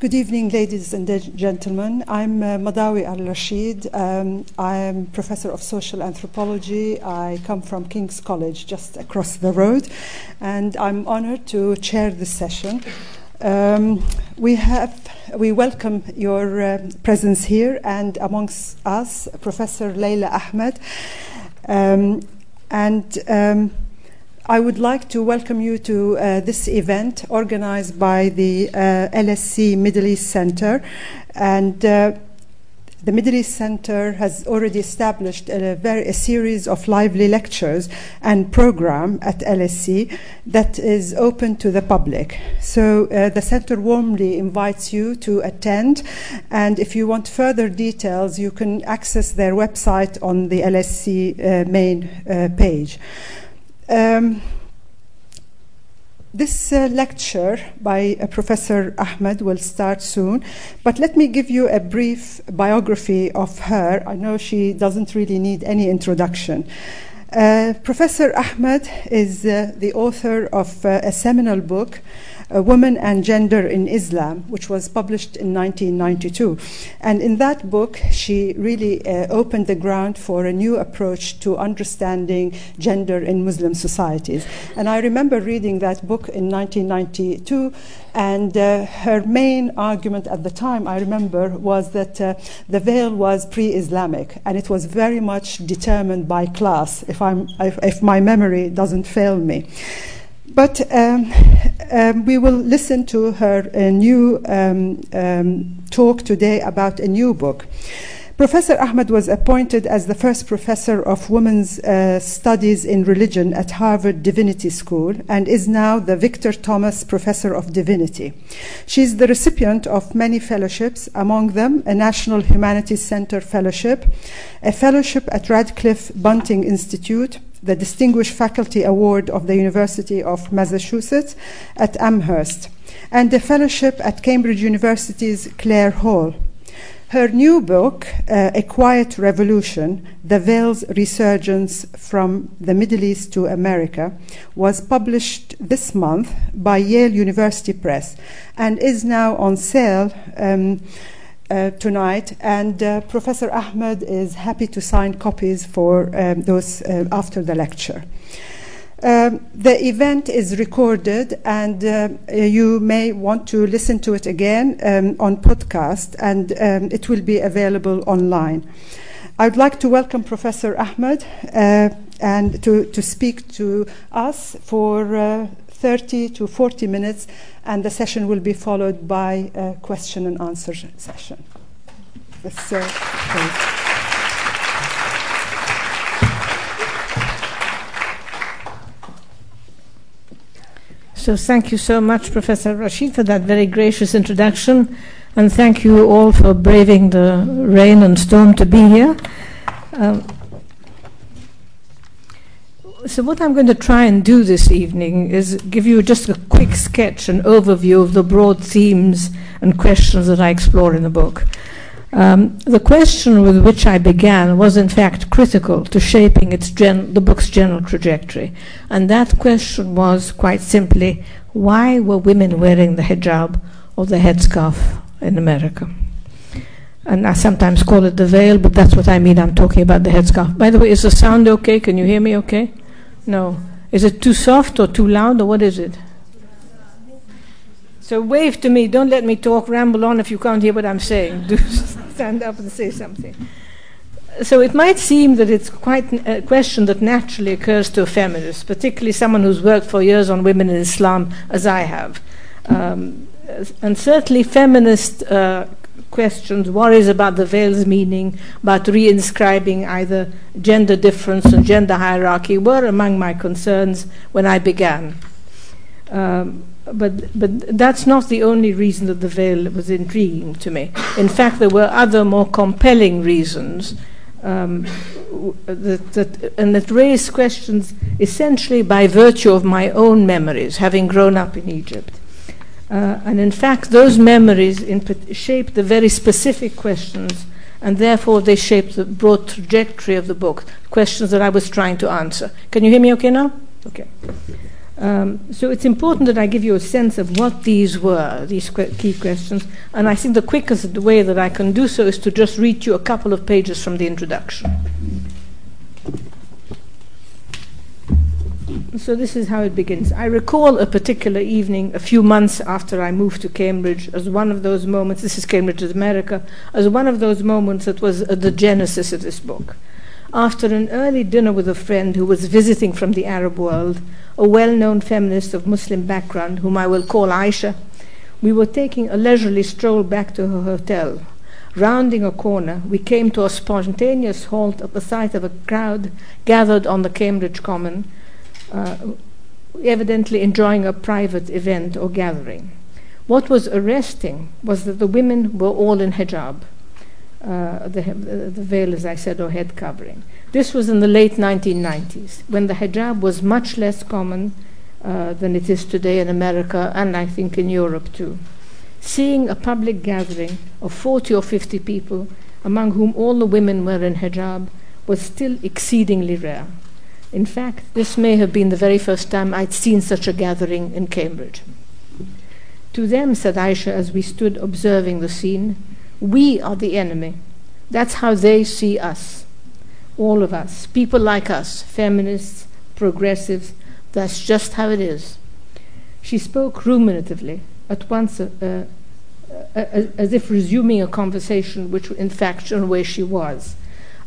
Good evening, ladies and gentlemen. I'm uh, Madawi Al Rasheed. Um, I am professor of social anthropology. I come from King's College, just across the road, and I'm honored to chair this session. Um, we have we welcome your uh, presence here, and amongst us, Professor Leila Ahmed, um, and. I would like to welcome you to uh, this event organized by the uh, LSE Middle East Center. And uh, the Middle East Center has already established a, very, a series of lively lectures and program at LSE that is open to the public. So uh, the center warmly invites you to attend, and if you want further details, you can access their website on the LSE uh, main uh, page. Um, this uh, lecture by uh, Professor Ahmed will start soon, but let me give you a brief biography of her. I know she doesn't really need any introduction. Uh, Professor Ahmed is uh, the author of uh, a seminal book Women and Gender in Islam, which was published in 1992. And in that book, she really uh, opened the ground for a new approach to understanding gender in Muslim societies. And I remember reading that book in 1992, and uh, her main argument at the time, I remember, was that uh, the veil was pre Islamic, and it was very much determined by class, if, I'm, if, if my memory doesn't fail me. But um, um, we will listen to her new um, um, talk today about a new book. Professor Ahmed was appointed as the first professor of women's uh, studies in religion at Harvard Divinity School and is now the Victor Thomas Professor of Divinity. She is the recipient of many fellowships, among them a National Humanities Center Fellowship, a fellowship at Radcliffe Bunting Institute, the Distinguished Faculty Award of the University of Massachusetts at Amherst, and a fellowship at Cambridge University's Clare Hall. Her new book, uh, A Quiet Revolution The Veil's Resurgence from the Middle East to America, was published this month by Yale University Press and is now on sale. Um, uh, tonight, and uh, Professor Ahmed is happy to sign copies for um, those uh, after the lecture. Um, the event is recorded, and uh, you may want to listen to it again um, on podcast, and um, it will be available online. I'd like to welcome Professor Ahmed uh, and to, to speak to us for uh, 30 to 40 minutes, and the session will be followed by a question and answer session. So, thank you so much, Professor Rasheed, for that very gracious introduction, and thank you all for braving the rain and storm to be here. Um, so, what I'm going to try and do this evening is give you just a quick sketch, an overview of the broad themes and questions that I explore in the book. Um, the question with which I began was, in fact, critical to shaping gen- the book's general trajectory. And that question was quite simply why were women wearing the hijab or the headscarf in America? And I sometimes call it the veil, but that's what I mean. I'm talking about the headscarf. By the way, is the sound okay? Can you hear me okay? No. Is it too soft or too loud or what is it? So wave to me. Don't let me talk, ramble on if you can't hear what I'm saying. Do stand up and say something. So it might seem that it's quite a question that naturally occurs to a feminist, particularly someone who's worked for years on women in Islam, as I have. Um, and certainly feminist uh, questions, worries about the veil's meaning, about reinscribing either gender difference and gender hierarchy were among my concerns when I began. Um, but, but that's not the only reason that the veil was intriguing to me. In fact, there were other more compelling reasons um, that, that, and that raised questions essentially by virtue of my own memories, having grown up in Egypt. Uh, and in fact, those memories shape the very specific questions, and therefore they shape the broad trajectory of the book, questions that I was trying to answer. Can you hear me okay now? Okay. Um, so it's important that I give you a sense of what these were, these que- key questions. And I think the quickest way that I can do so is to just read you a couple of pages from the introduction. So this is how it begins. I recall a particular evening a few months after I moved to Cambridge as one of those moments, this is Cambridge, America, as one of those moments that was uh, the genesis of this book. After an early dinner with a friend who was visiting from the Arab world, a well known feminist of Muslim background, whom I will call Aisha, we were taking a leisurely stroll back to her hotel. Rounding a corner, we came to a spontaneous halt at the sight of a crowd gathered on the Cambridge Common, evidently enjoying a private event or gathering. What was arresting was that the women were all in hijab uh, the, the veil, as I said, or head covering. This was in the late 1990s, when the hijab was much less common uh, than it is today in America and I think in Europe too. Seeing a public gathering of 40 or 50 people, among whom all the women were in hijab, was still exceedingly rare. In fact, this may have been the very first time I'd seen such a gathering in Cambridge. To them, said Aisha as we stood observing the scene, we are the enemy. That's how they see us. All of us. People like us, feminists, progressives. That's just how it is. She spoke ruminatively, at once uh, uh, uh, as if resuming a conversation which, in fact, in a way she was.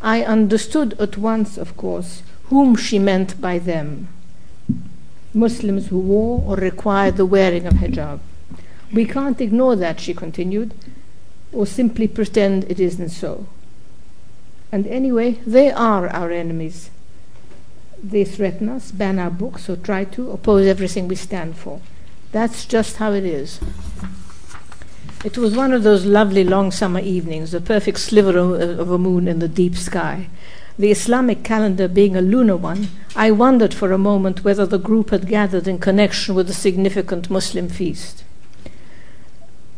I understood at once, of course, whom she meant by them Muslims who wore or required the wearing of hijab. We can't ignore that, she continued or simply pretend it isn't so. And anyway, they are our enemies. They threaten us, ban our books, or try to oppose everything we stand for. That's just how it is. It was one of those lovely long summer evenings, the perfect sliver of a moon in the deep sky. The Islamic calendar being a lunar one, I wondered for a moment whether the group had gathered in connection with a significant Muslim feast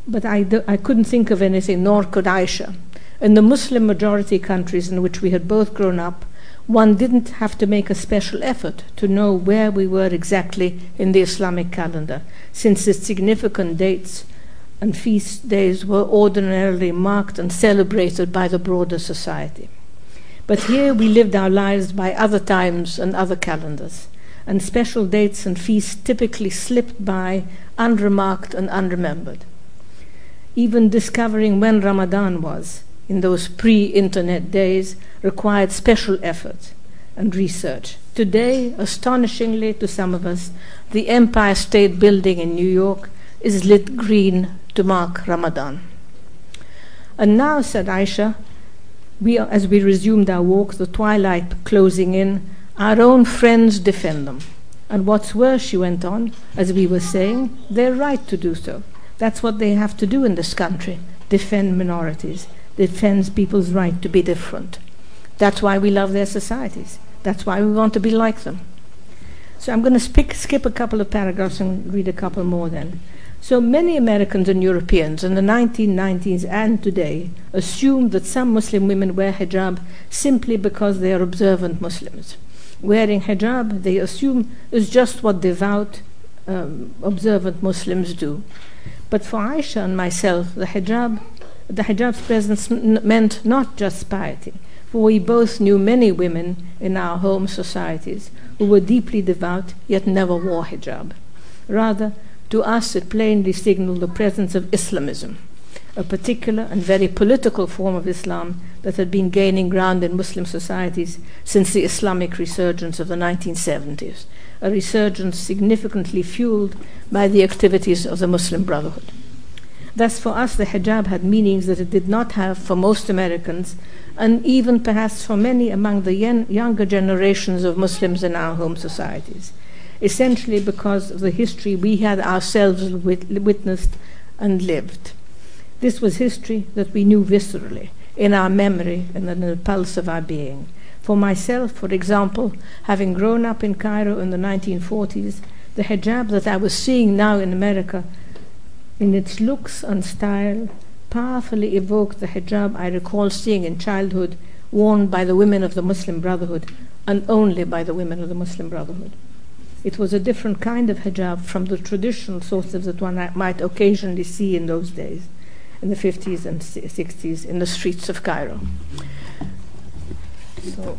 but I, do, I couldn't think of anything, nor could Aisha. In the Muslim majority countries in which we had both grown up, one didn't have to make a special effort to know where we were exactly in the Islamic calendar, since its significant dates and feast days were ordinarily marked and celebrated by the broader society. But here we lived our lives by other times and other calendars, and special dates and feasts typically slipped by unremarked and unremembered even discovering when Ramadan was in those pre internet days required special effort and research. Today, astonishingly to some of us, the Empire State Building in New York is lit green to mark Ramadan. And now, said Aisha, we, as we resumed our walk, the twilight closing in, our own friends defend them. And what's worse, she went on, as we were saying, they're right to do so. That's what they have to do in this country defend minorities, defend people's right to be different. That's why we love their societies. That's why we want to be like them. So I'm going to skip a couple of paragraphs and read a couple more then. So many Americans and Europeans in the 1990s and today assume that some Muslim women wear hijab simply because they are observant Muslims. Wearing hijab, they assume, is just what devout, um, observant Muslims do. But for Aisha and myself, the hijab, the hijab's presence n- meant not just piety, for we both knew many women in our home societies who were deeply devout yet never wore hijab. Rather, to us it plainly signaled the presence of Islamism, a particular and very political form of Islam that had been gaining ground in Muslim societies since the Islamic resurgence of the 1970s, a resurgence significantly fueled by the activities of the Muslim Brotherhood. Thus, for us, the hijab had meanings that it did not have for most Americans, and even perhaps for many among the younger generations of Muslims in our home societies, essentially because of the history we had ourselves wit- witnessed and lived. This was history that we knew viscerally, in our memory and in the pulse of our being. For myself, for example, having grown up in Cairo in the 1940s, the hijab that I was seeing now in America, in its looks and style, powerfully evoked the hijab I recall seeing in childhood worn by the women of the Muslim Brotherhood and only by the women of the Muslim Brotherhood. It was a different kind of hijab from the traditional sources that one might occasionally see in those days, in the 50s and 60s, in the streets of Cairo. So.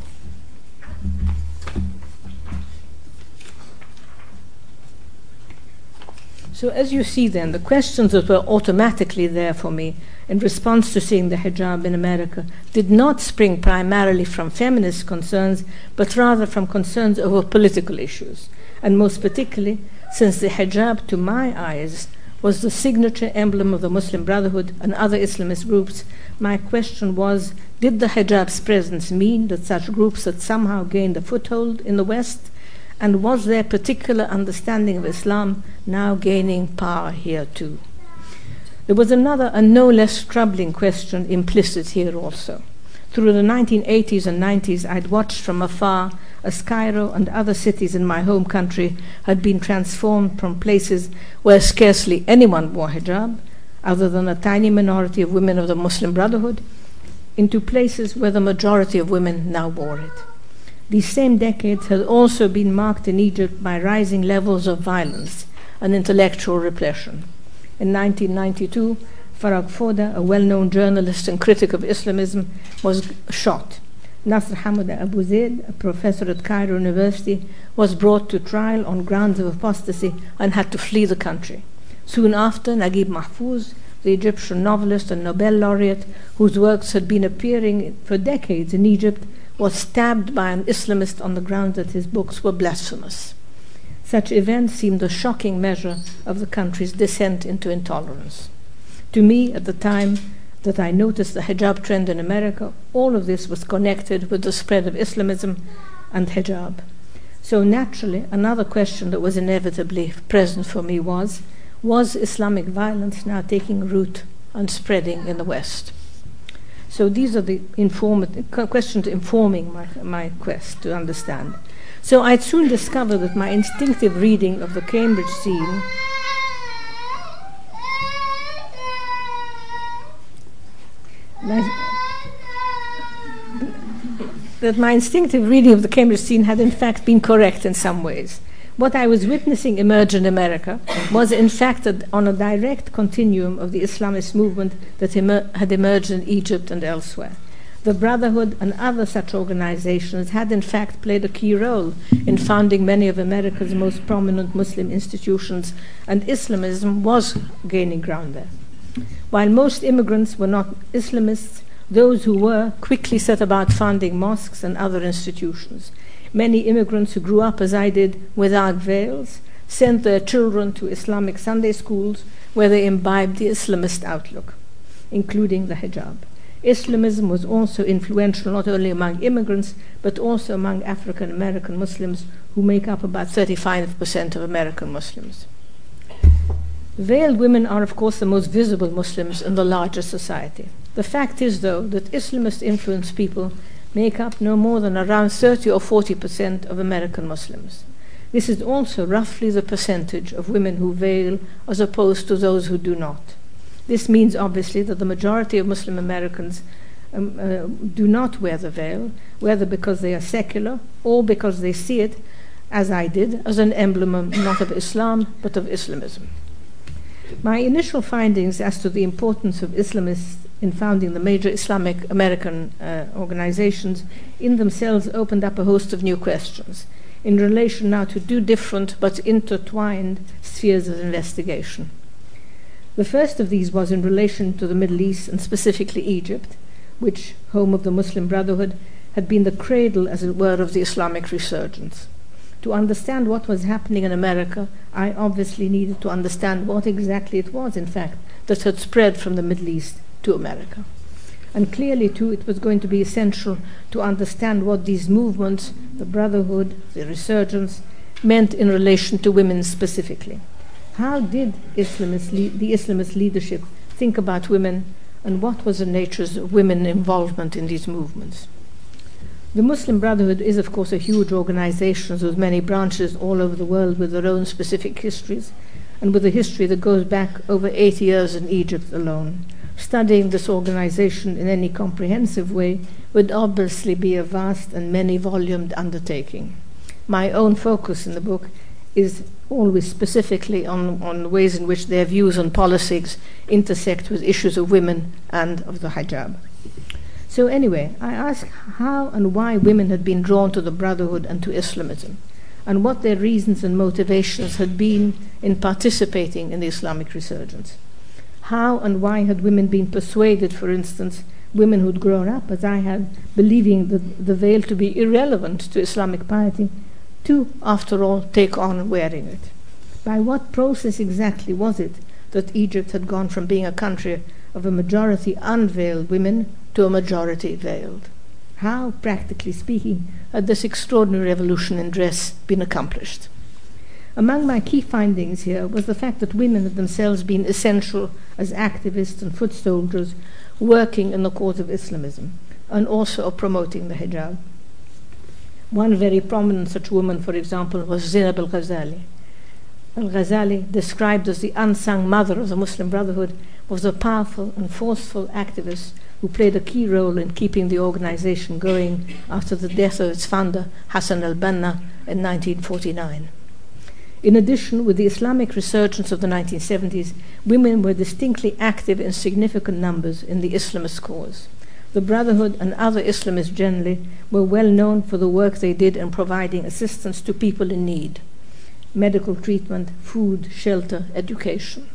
So, as you see, then, the questions that were automatically there for me in response to seeing the hijab in America did not spring primarily from feminist concerns, but rather from concerns over political issues. And most particularly, since the hijab, to my eyes, was the signature emblem of the Muslim Brotherhood and other Islamist groups, my question was did the hijab's presence mean that such groups had somehow gained a foothold in the West? And was their particular understanding of Islam now gaining power here too? There was another and no less troubling question implicit here also. Through the 1980s and 90s, I'd watched from afar as Cairo and other cities in my home country had been transformed from places where scarcely anyone wore hijab, other than a tiny minority of women of the Muslim Brotherhood, into places where the majority of women now wore it. These same decades had also been marked in Egypt by rising levels of violence and intellectual repression. In 1992, Farag Foda, a well known journalist and critic of Islamism, was shot. Nasr Hamad Abu Zaid, a professor at Cairo University, was brought to trial on grounds of apostasy and had to flee the country. Soon after, Naguib Mahfouz, the Egyptian novelist and Nobel laureate, whose works had been appearing for decades in Egypt, was stabbed by an Islamist on the grounds that his books were blasphemous. Such events seemed a shocking measure of the country's descent into intolerance. To me, at the time that I noticed the hijab trend in America, all of this was connected with the spread of Islamism and hijab. So, naturally, another question that was inevitably present for me was was Islamic violence now taking root and spreading in the West? So these are the questions informing my, my quest to understand. So I'd soon discovered that my instinctive reading of the Cambridge scene that my instinctive reading of the Cambridge scene had in fact been correct in some ways what I was witnessing emerge in America was, in fact, a, on a direct continuum of the Islamist movement that emer- had emerged in Egypt and elsewhere. The Brotherhood and other such organizations had, in fact, played a key role in founding many of America's most prominent Muslim institutions, and Islamism was gaining ground there. While most immigrants were not Islamists, those who were quickly set about founding mosques and other institutions. Many immigrants who grew up, as I did, without veils sent their children to Islamic Sunday schools where they imbibed the Islamist outlook, including the hijab. Islamism was also influential not only among immigrants but also among African American Muslims, who make up about 35% of American Muslims. Veiled women are, of course, the most visible Muslims in the larger society. The fact is, though, that Islamist influenced people make up no more than around 30 or 40 percent of American Muslims. This is also roughly the percentage of women who veil as opposed to those who do not. This means obviously that the majority of Muslim Americans um, uh, do not wear the veil, whether because they are secular or because they see it, as I did, as an emblem not of Islam but of Islamism. My initial findings as to the importance of Islamists in founding the major Islamic American uh, organizations in themselves opened up a host of new questions in relation now to two different but intertwined spheres of investigation. The first of these was in relation to the Middle East and specifically Egypt, which, home of the Muslim Brotherhood, had been the cradle, as it were, of the Islamic resurgence. To understand what was happening in America, I obviously needed to understand what exactly it was, in fact, that had spread from the Middle East to America. And clearly, too, it was going to be essential to understand what these movements, the Brotherhood, the resurgence, meant in relation to women specifically. How did Islamist le- the Islamist leadership think about women, and what was the nature of women involvement in these movements? The Muslim Brotherhood is, of course, a huge organization with many branches all over the world with their own specific histories, and with a history that goes back over 80 years in Egypt alone studying this organization in any comprehensive way would obviously be a vast and many volumed undertaking. My own focus in the book is always specifically on, on ways in which their views on politics intersect with issues of women and of the hijab. So, anyway, I ask how and why women had been drawn to the Brotherhood and to Islamism, and what their reasons and motivations had been in participating in the Islamic resurgence. How and why had women been persuaded, for instance, women who'd grown up, as I had, believing the, the veil to be irrelevant to Islamic piety, to, after all, take on wearing it. By what process exactly was it that Egypt had gone from being a country of a majority unveiled women to a majority veiled? How, practically speaking, had this extraordinary revolution in dress been accomplished? Among my key findings here was the fact that women had themselves been essential as activists and foot soldiers working in the cause of Islamism and also of promoting the hijab. One very prominent such woman, for example, was Zainab al Ghazali. Al Ghazali, described as the unsung mother of the Muslim Brotherhood, was a powerful and forceful activist who played a key role in keeping the organization going after the death of its founder, Hassan al Banna, in 1949. In addition, with the Islamic resurgence of the 1970s, women were distinctly active in significant numbers in the Islamist cause. The Brotherhood and other Islamists generally were well known for the work they did in providing assistance to people in need medical treatment, food, shelter, education.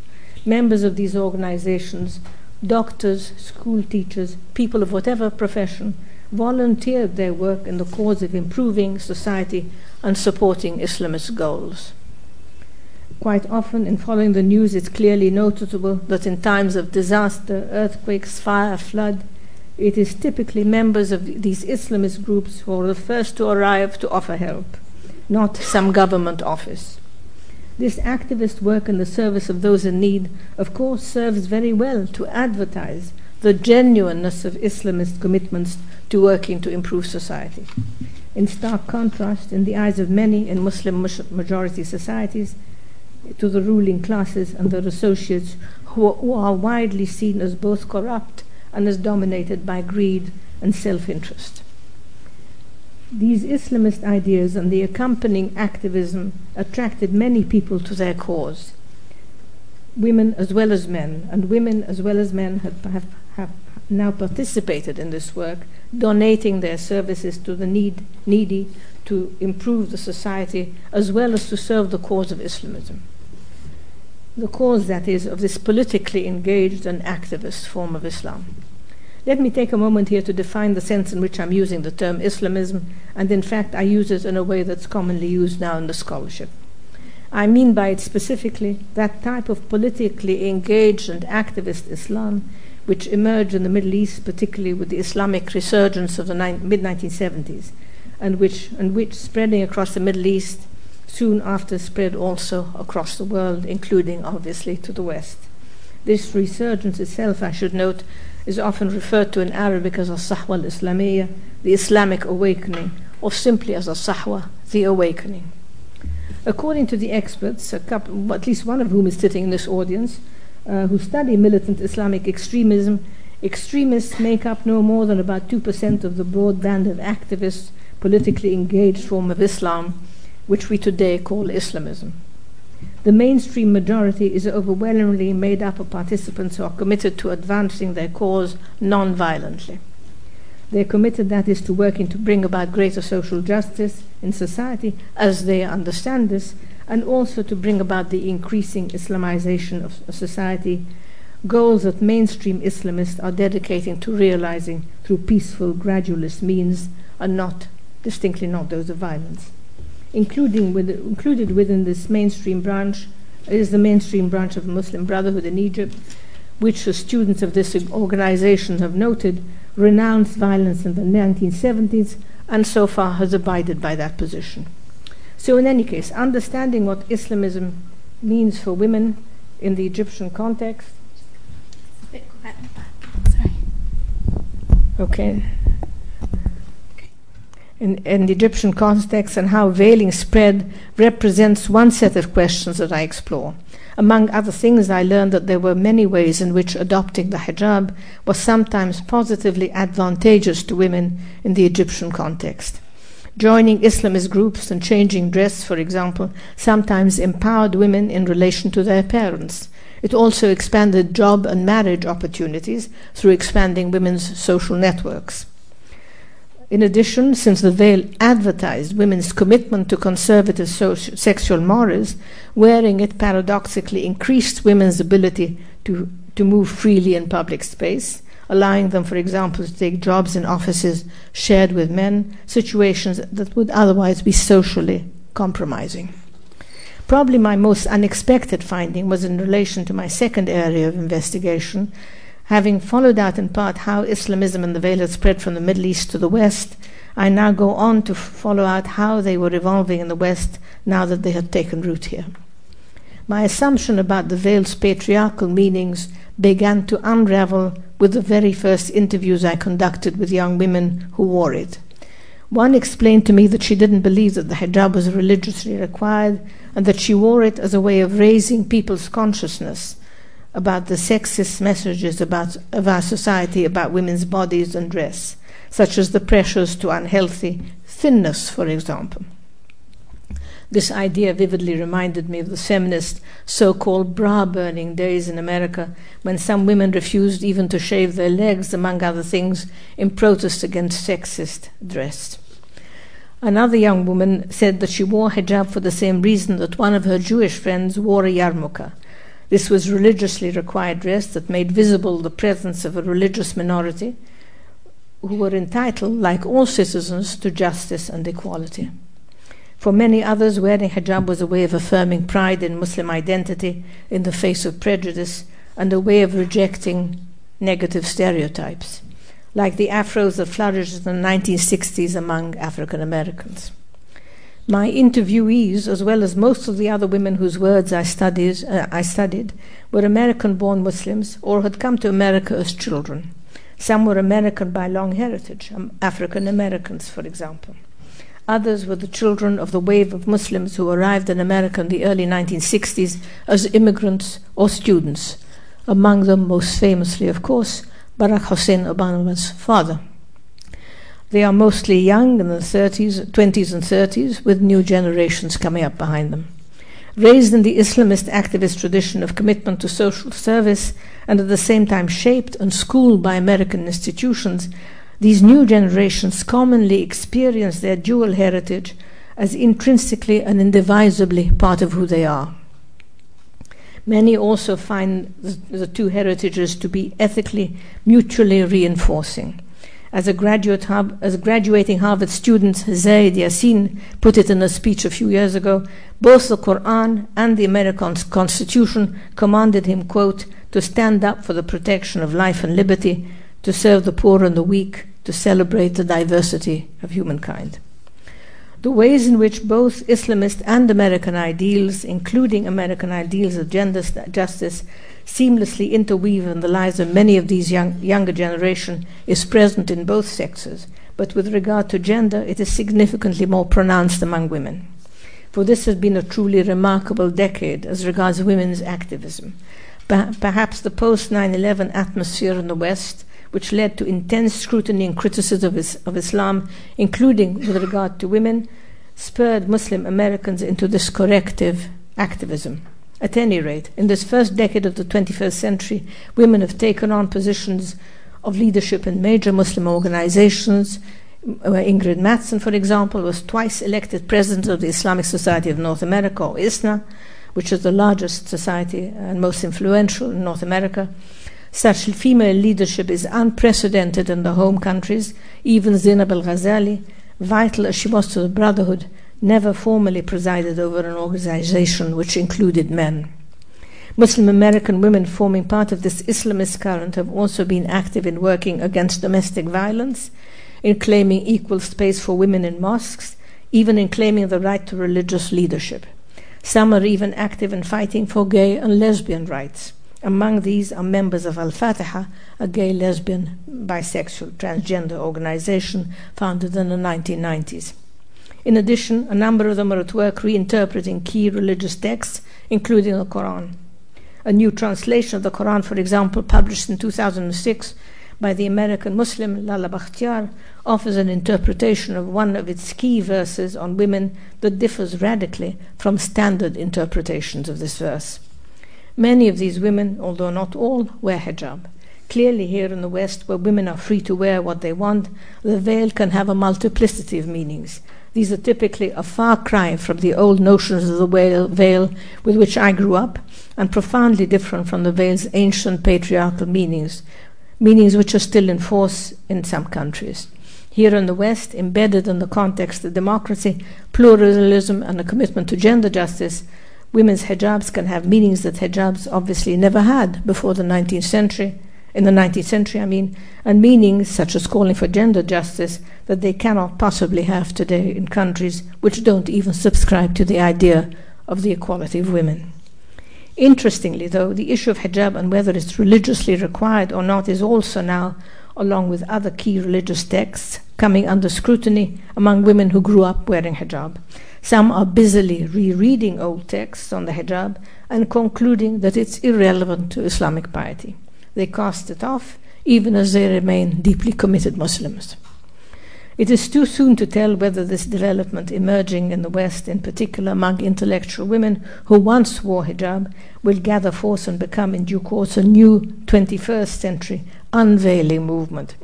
Members of these organizations, doctors, school teachers, people of whatever profession, volunteered their work in the cause of improving society and supporting Islamist goals. Quite often, in following the news, it's clearly noticeable that in times of disaster, earthquakes, fire, flood, it is typically members of these Islamist groups who are the first to arrive to offer help, not some government office. This activist work in the service of those in need, of course, serves very well to advertise the genuineness of Islamist commitments to working to improve society. In stark contrast, in the eyes of many in Muslim majority societies, to the ruling classes and their associates who, who are widely seen as both corrupt and as dominated by greed and self interest. These Islamist ideas and the accompanying activism attracted many people to their cause, women as well as men, and women as well as men have, have, have now participated in this work, donating their services to the need, needy to improve the society as well as to serve the cause of Islamism the cause, that is, of this politically engaged and activist form of Islam. Let me take a moment here to define the sense in which I'm using the term Islamism, and in fact, I use it in a way that's commonly used now in the scholarship. I mean by it specifically that type of politically engaged and activist Islam which emerged in the Middle East, particularly with the Islamic resurgence of the mid 1970s, and which, and which, spreading across the Middle East, soon after spread also across the world, including obviously to the West. This resurgence itself, I should note, is often referred to in Arabic as a Sahwa al Islamiyya, the Islamic awakening, or simply as a Sahwa, the awakening. According to the experts, couple, at least one of whom is sitting in this audience, uh, who study militant Islamic extremism, extremists make up no more than about 2% of the broad band of activists, politically engaged form of Islam which we today call Islamism. The mainstream majority is overwhelmingly made up of participants who are committed to advancing their cause non violently. They're committed, that is, to working to bring about greater social justice in society as they understand this, and also to bring about the increasing Islamization of society, goals that mainstream Islamists are dedicating to realizing through peaceful, gradualist means, and not, distinctly not those of violence including with, included within this mainstream branch is the mainstream branch of the Muslim Brotherhood in Egypt, which the students of this organization have noted renounced violence in the 1970s and so far has abided by that position. So, in any case, understanding what Islamism means for women in the Egyptian context. Sorry. Okay in, in the Egyptian context and how veiling spread represents one set of questions that I explore. Among other things, I learned that there were many ways in which adopting the hijab was sometimes positively advantageous to women in the Egyptian context. joining Islamist groups and changing dress, for example, sometimes empowered women in relation to their parents. It also expanded job and marriage opportunities through expanding women's social networks. In addition, since the veil advertised women's commitment to conservative social, sexual morals, wearing it paradoxically increased women's ability to, to move freely in public space, allowing them, for example, to take jobs in offices shared with men, situations that would otherwise be socially compromising. Probably my most unexpected finding was in relation to my second area of investigation, Having followed out in part how Islamism and the veil had spread from the Middle East to the West, I now go on to follow out how they were evolving in the West now that they had taken root here. My assumption about the veil's patriarchal meanings began to unravel with the very first interviews I conducted with young women who wore it. One explained to me that she didn't believe that the hijab was religiously required and that she wore it as a way of raising people's consciousness about the sexist messages about, of our society about women's bodies and dress, such as the pressures to unhealthy thinness, for example. This idea vividly reminded me of the feminist so called bra burning days in America when some women refused even to shave their legs, among other things, in protest against sexist dress. Another young woman said that she wore hijab for the same reason that one of her Jewish friends wore a yarmulke this was religiously required dress that made visible the presence of a religious minority who were entitled, like all citizens, to justice and equality. For many others, wearing hijab was a way of affirming pride in Muslim identity in the face of prejudice and a way of rejecting negative stereotypes, like the afros that flourished in the 1960s among African Americans. My interviewees, as well as most of the other women whose words I studied, uh, I studied were American born Muslims or had come to America as children. Some were American by long heritage, um, African Americans, for example. Others were the children of the wave of Muslims who arrived in America in the early 1960s as immigrants or students, among them, most famously, of course, Barack Hussein Obama's father. They are mostly young in the 30s, 20s and 30s, with new generations coming up behind them. Raised in the Islamist activist tradition of commitment to social service and at the same time shaped and schooled by American institutions, these new generations commonly experience their dual heritage as intrinsically and indivisibly part of who they are. Many also find the, the two heritages to be ethically mutually reinforcing. As a, graduate, as a graduating Harvard student, Zayed Yasin put it in a speech a few years ago, both the Quran and the American Constitution commanded him, quote, to stand up for the protection of life and liberty, to serve the poor and the weak, to celebrate the diversity of humankind. The ways in which both Islamist and American ideals, including American ideals of gender justice, seamlessly interweave in the lives of many of these young, younger generation is present in both sexes, but with regard to gender, it is significantly more pronounced among women. For this has been a truly remarkable decade as regards women's activism. perhaps the post 9 11 atmosphere in the West, which led to intense scrutiny and criticism of, Islam, including with regard to women, spurred Muslim Americans into this corrective activism. At any rate, in this first decade of the 21st century, women have taken on positions of leadership in major Muslim organizations. Uh, Ingrid Mattson, for example, was twice elected president of the Islamic Society of North America, or ISNA, which is the largest society and most influential in North America. Such female leadership is unprecedented in the home countries. Even Zainab al Ghazali, vital as she was to the Brotherhood, never formally presided over an organization which included men. Muslim American women forming part of this Islamist current have also been active in working against domestic violence, in claiming equal space for women in mosques, even in claiming the right to religious leadership. Some are even active in fighting for gay and lesbian rights. Among these are members of Al Fatiha, a gay, lesbian, bisexual, transgender organization founded in the 1990s. In addition, a number of them are at work reinterpreting key religious texts, including the Quran. A new translation of the Quran, for example, published in 2006 by the American Muslim Laleh Bakhtiar offers an interpretation of one of its key verses on women that differs radically from standard interpretations of this verse. Many of these women, although not all, wear hijab. Clearly, here in the West, where women are free to wear what they want, the veil can have a multiplicity of meanings. These are typically a far cry from the old notions of the veil with which I grew up, and profoundly different from the veil's ancient patriarchal meanings, meanings which are still in force in some countries. Here in the West, embedded in the context of democracy, pluralism, and a commitment to gender justice, women's hijabs can have meanings that hijabs obviously never had before the 19th century, in the 19th century, I mean, and meanings such as calling for gender justice that they cannot possibly have today in countries which don't even subscribe to the idea of the equality of women. Interestingly, though, the issue of hijab and whether it's religiously required or not is also now, along with other key religious texts, coming under scrutiny among women who grew up wearing hijab. Some are busily rereading old texts on the hijab and concluding that it's irrelevant to Islamic piety. They cast it off, even as they remain deeply committed Muslims. It is too soon to tell whether this development emerging in the West, in particular among intellectual women who once wore hijab, will gather force and become in due course a new 21st century unveiling movement,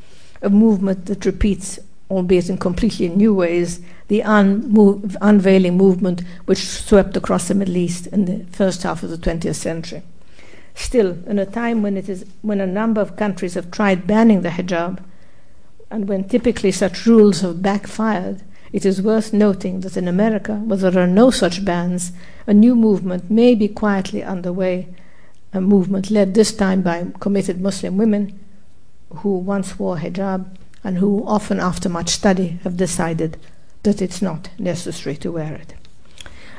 a movement that repeats, albeit in completely new ways, the un- unveiling movement which swept across the Middle East in the first half of the 20th century. Still, in a time when, it is, when a number of countries have tried banning the hijab, and when typically such rules have backfired, it is worth noting that in America, where there are no such bans, a new movement may be quietly underway, a movement led this time by committed Muslim women who once wore hijab and who often, after much study, have decided that it's not necessary to wear it.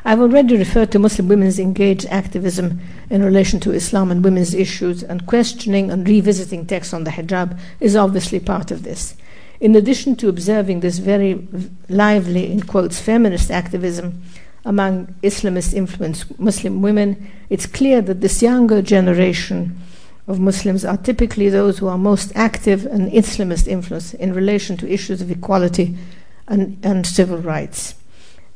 I've already referred to Muslim women's engaged activism in relation to Islam and women's issues, and questioning and revisiting texts on the hijab is obviously part of this. In addition to observing this very lively, in quotes, feminist activism among Islamist influenced Muslim women, it's clear that this younger generation of Muslims are typically those who are most active and Islamist influence in relation to issues of equality and, and civil rights.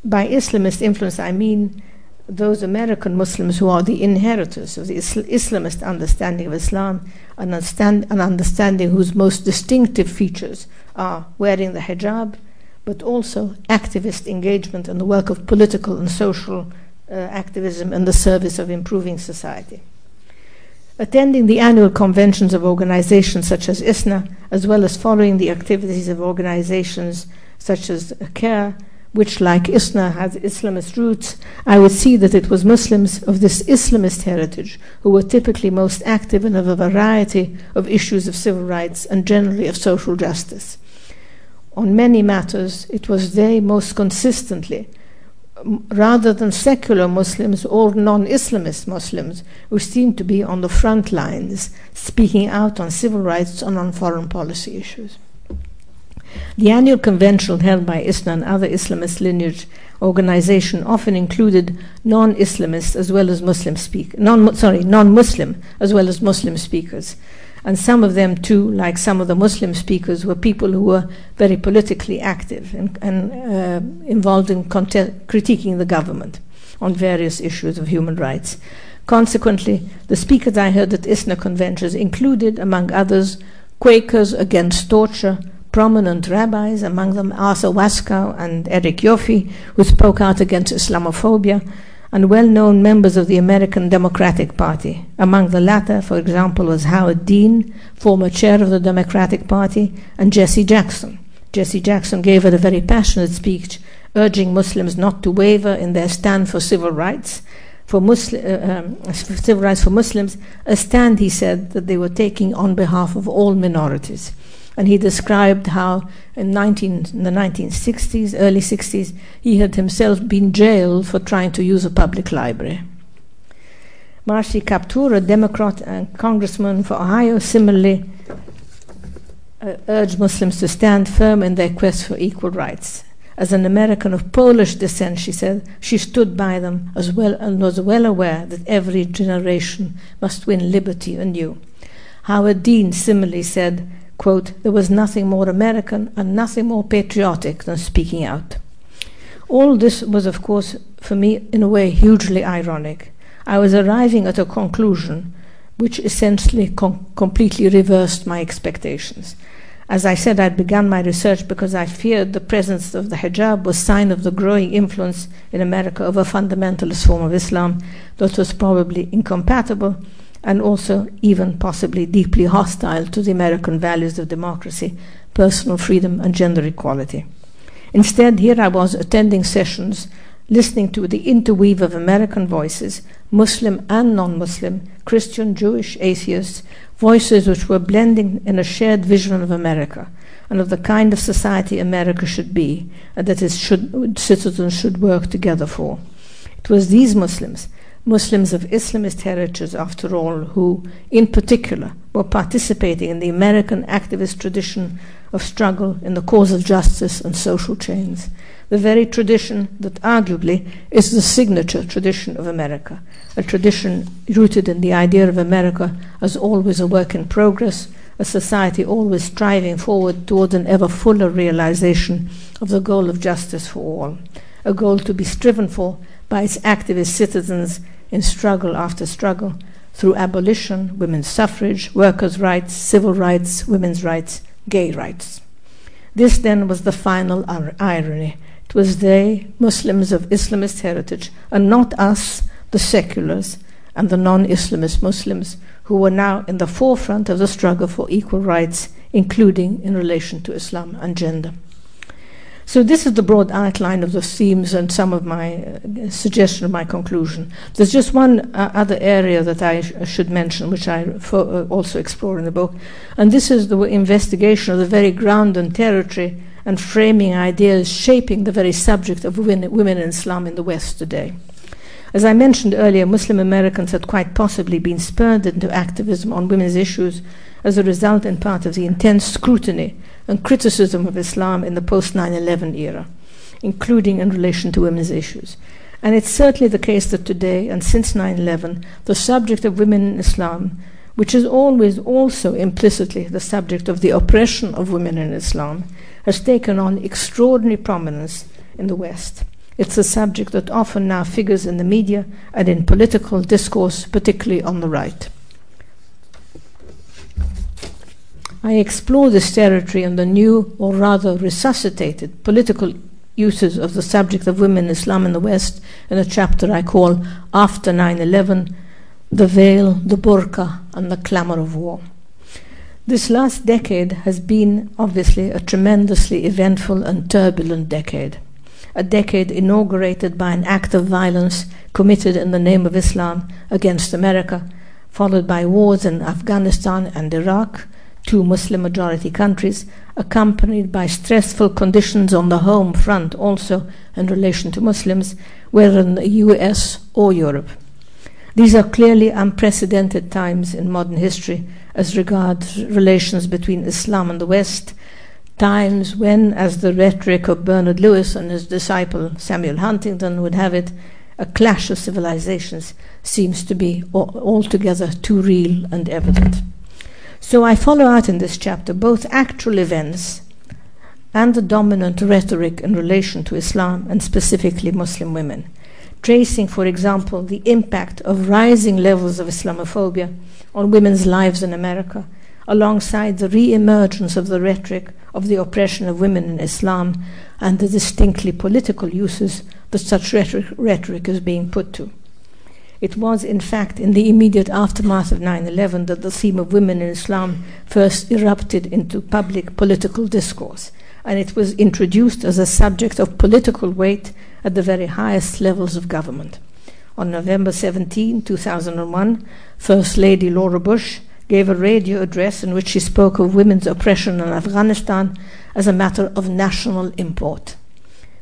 By Islamist influence, I mean those American Muslims who are the inheritors of the Islamist understanding of Islam, an, understand, an understanding whose most distinctive features are wearing the hijab, but also activist engagement and the work of political and social uh, activism in the service of improving society. Attending the annual conventions of organizations such as ISNA, as well as following the activities of organizations such as CAIR, which, like ISNA, has Islamist roots, I would see that it was Muslims of this Islamist heritage who were typically most active in a variety of issues of civil rights and generally of social justice. On many matters, it was they most consistently, rather than secular Muslims or non Islamist Muslims, who seem to be on the front lines, speaking out on civil rights and on foreign policy issues. The annual convention held by ISNA and other Islamist lineage organizations often included non-Islamists as well as Muslim speak non sorry non-Muslim as well as Muslim speakers, and some of them too, like some of the Muslim speakers, were people who were very politically active and, and uh, involved in critiquing the government on various issues of human rights. Consequently, the speakers I heard at ISNA conventions included, among others, Quakers against torture, prominent rabbis, among them Arthur Waskow and Eric Yoffie, who spoke out against Islamophobia, and well known members of the American Democratic Party. Among the latter, for example, was Howard Dean, former chair of the Democratic Party, and Jesse Jackson. Jesse Jackson gave a very passionate speech urging Muslims not to waver in their stand for civil rights. For, Muslim, uh, um, civil rights for Muslims, a stand, he said, that they were taking on behalf of all minorities. And he described how in, 19, in the 1960s, early 60s, he had himself been jailed for trying to use a public library. Marcy Kaptur, a Democrat and congressman for Ohio, similarly uh, urged Muslims to stand firm in their quest for equal rights. As an American of Polish descent, she said, she stood by them as well and was well aware that every generation must win liberty anew. Howard Dean similarly said, quote, there was nothing more American and nothing more patriotic than speaking out. All this was, of course, for me, in a way, hugely ironic. I was arriving at a conclusion which essentially com- completely reversed my expectations. As I said, I'd begun my research because I feared the presence of the hijab was sign of the growing influence in America of a fundamentalist form of Islam that was probably incompatible and also even possibly deeply hostile to the American values of democracy, personal freedom, and gender equality. Instead, here I was attending sessions, listening to the interweave of American voices, Muslim and non Muslim, Christian, Jewish, atheists, voices which were blending in a shared vision of America and of the kind of society America should be, and that its should, citizens should work together for. It was these Muslims Muslims of Islamist heritage, after all, who, in particular, were participating in the American activist tradition of struggle in the cause of justice and social change, the very tradition that arguably is the signature tradition of America, a tradition rooted in the idea of America as always a work in progress, a society always striving forward toward an ever fuller realization of the goal of justice for all, a goal to be striven for by its activist citizens in struggle after struggle through abolition, women's suffrage, workers' rights, civil rights, women's rights, gay rights. This then was the final irony. It was they, Muslims of Islamist heritage, and not us, the seculars and the non Islamist Muslims, who were now in the forefront of the struggle for equal rights, including in relation to Islam and gender. So this is the broad outline of the themes and some of my uh, suggestion of my conclusion. There's just one uh, other area that I sh- should mention, which I uh, also explore in the book, and this is the investigation of the very ground and territory and framing ideas shaping the very subject of women, women in Islam in the West today. As I mentioned earlier, Muslim Americans had quite possibly been spurred into activism on women's issues as a result, in part, of the intense scrutiny and criticism of Islam in the post 9 11 era, including in relation to women's issues. And it's certainly the case that today, and since 9 11, the subject of women in Islam, which is always also implicitly the subject of the oppression of women in Islam, has taken on extraordinary prominence in the West. It's a subject that often now figures in the media and in political discourse, particularly on the right. I explore this territory and the new, or rather resuscitated, political uses of the subject of women Islam in the West in a chapter I call After 9 11 The Veil, the Burqa, and the Clamor of War. This last decade has been, obviously, a tremendously eventful and turbulent decade. A decade inaugurated by an act of violence committed in the name of Islam against America, followed by wars in Afghanistan and Iraq, two Muslim majority countries, accompanied by stressful conditions on the home front also in relation to Muslims, whether in the US or Europe. These are clearly unprecedented times in modern history as regards relations between Islam and the West, times when, as the rhetoric of Bernard Lewis and his disciple Samuel Huntington would have it, a clash of civilizations seems to be altogether too real and evident. So I follow out in this chapter both actual events and the dominant rhetoric in relation to Islam and specifically Muslim women, tracing, for example, the impact of rising levels of Islamophobia on women's lives in America, alongside the re emergence of the rhetoric of the oppression of women in Islam and the distinctly political uses that such rhetoric, rhetoric is being put to. It was, in fact, in the immediate aftermath of 9 11 that the theme of women in Islam first erupted into public political discourse, and it was introduced as a subject of political weight at the very highest levels of government. On November 17, 2001, First Lady Laura Bush gave a radio address in which she spoke of women's oppression in Afghanistan as a matter of national import.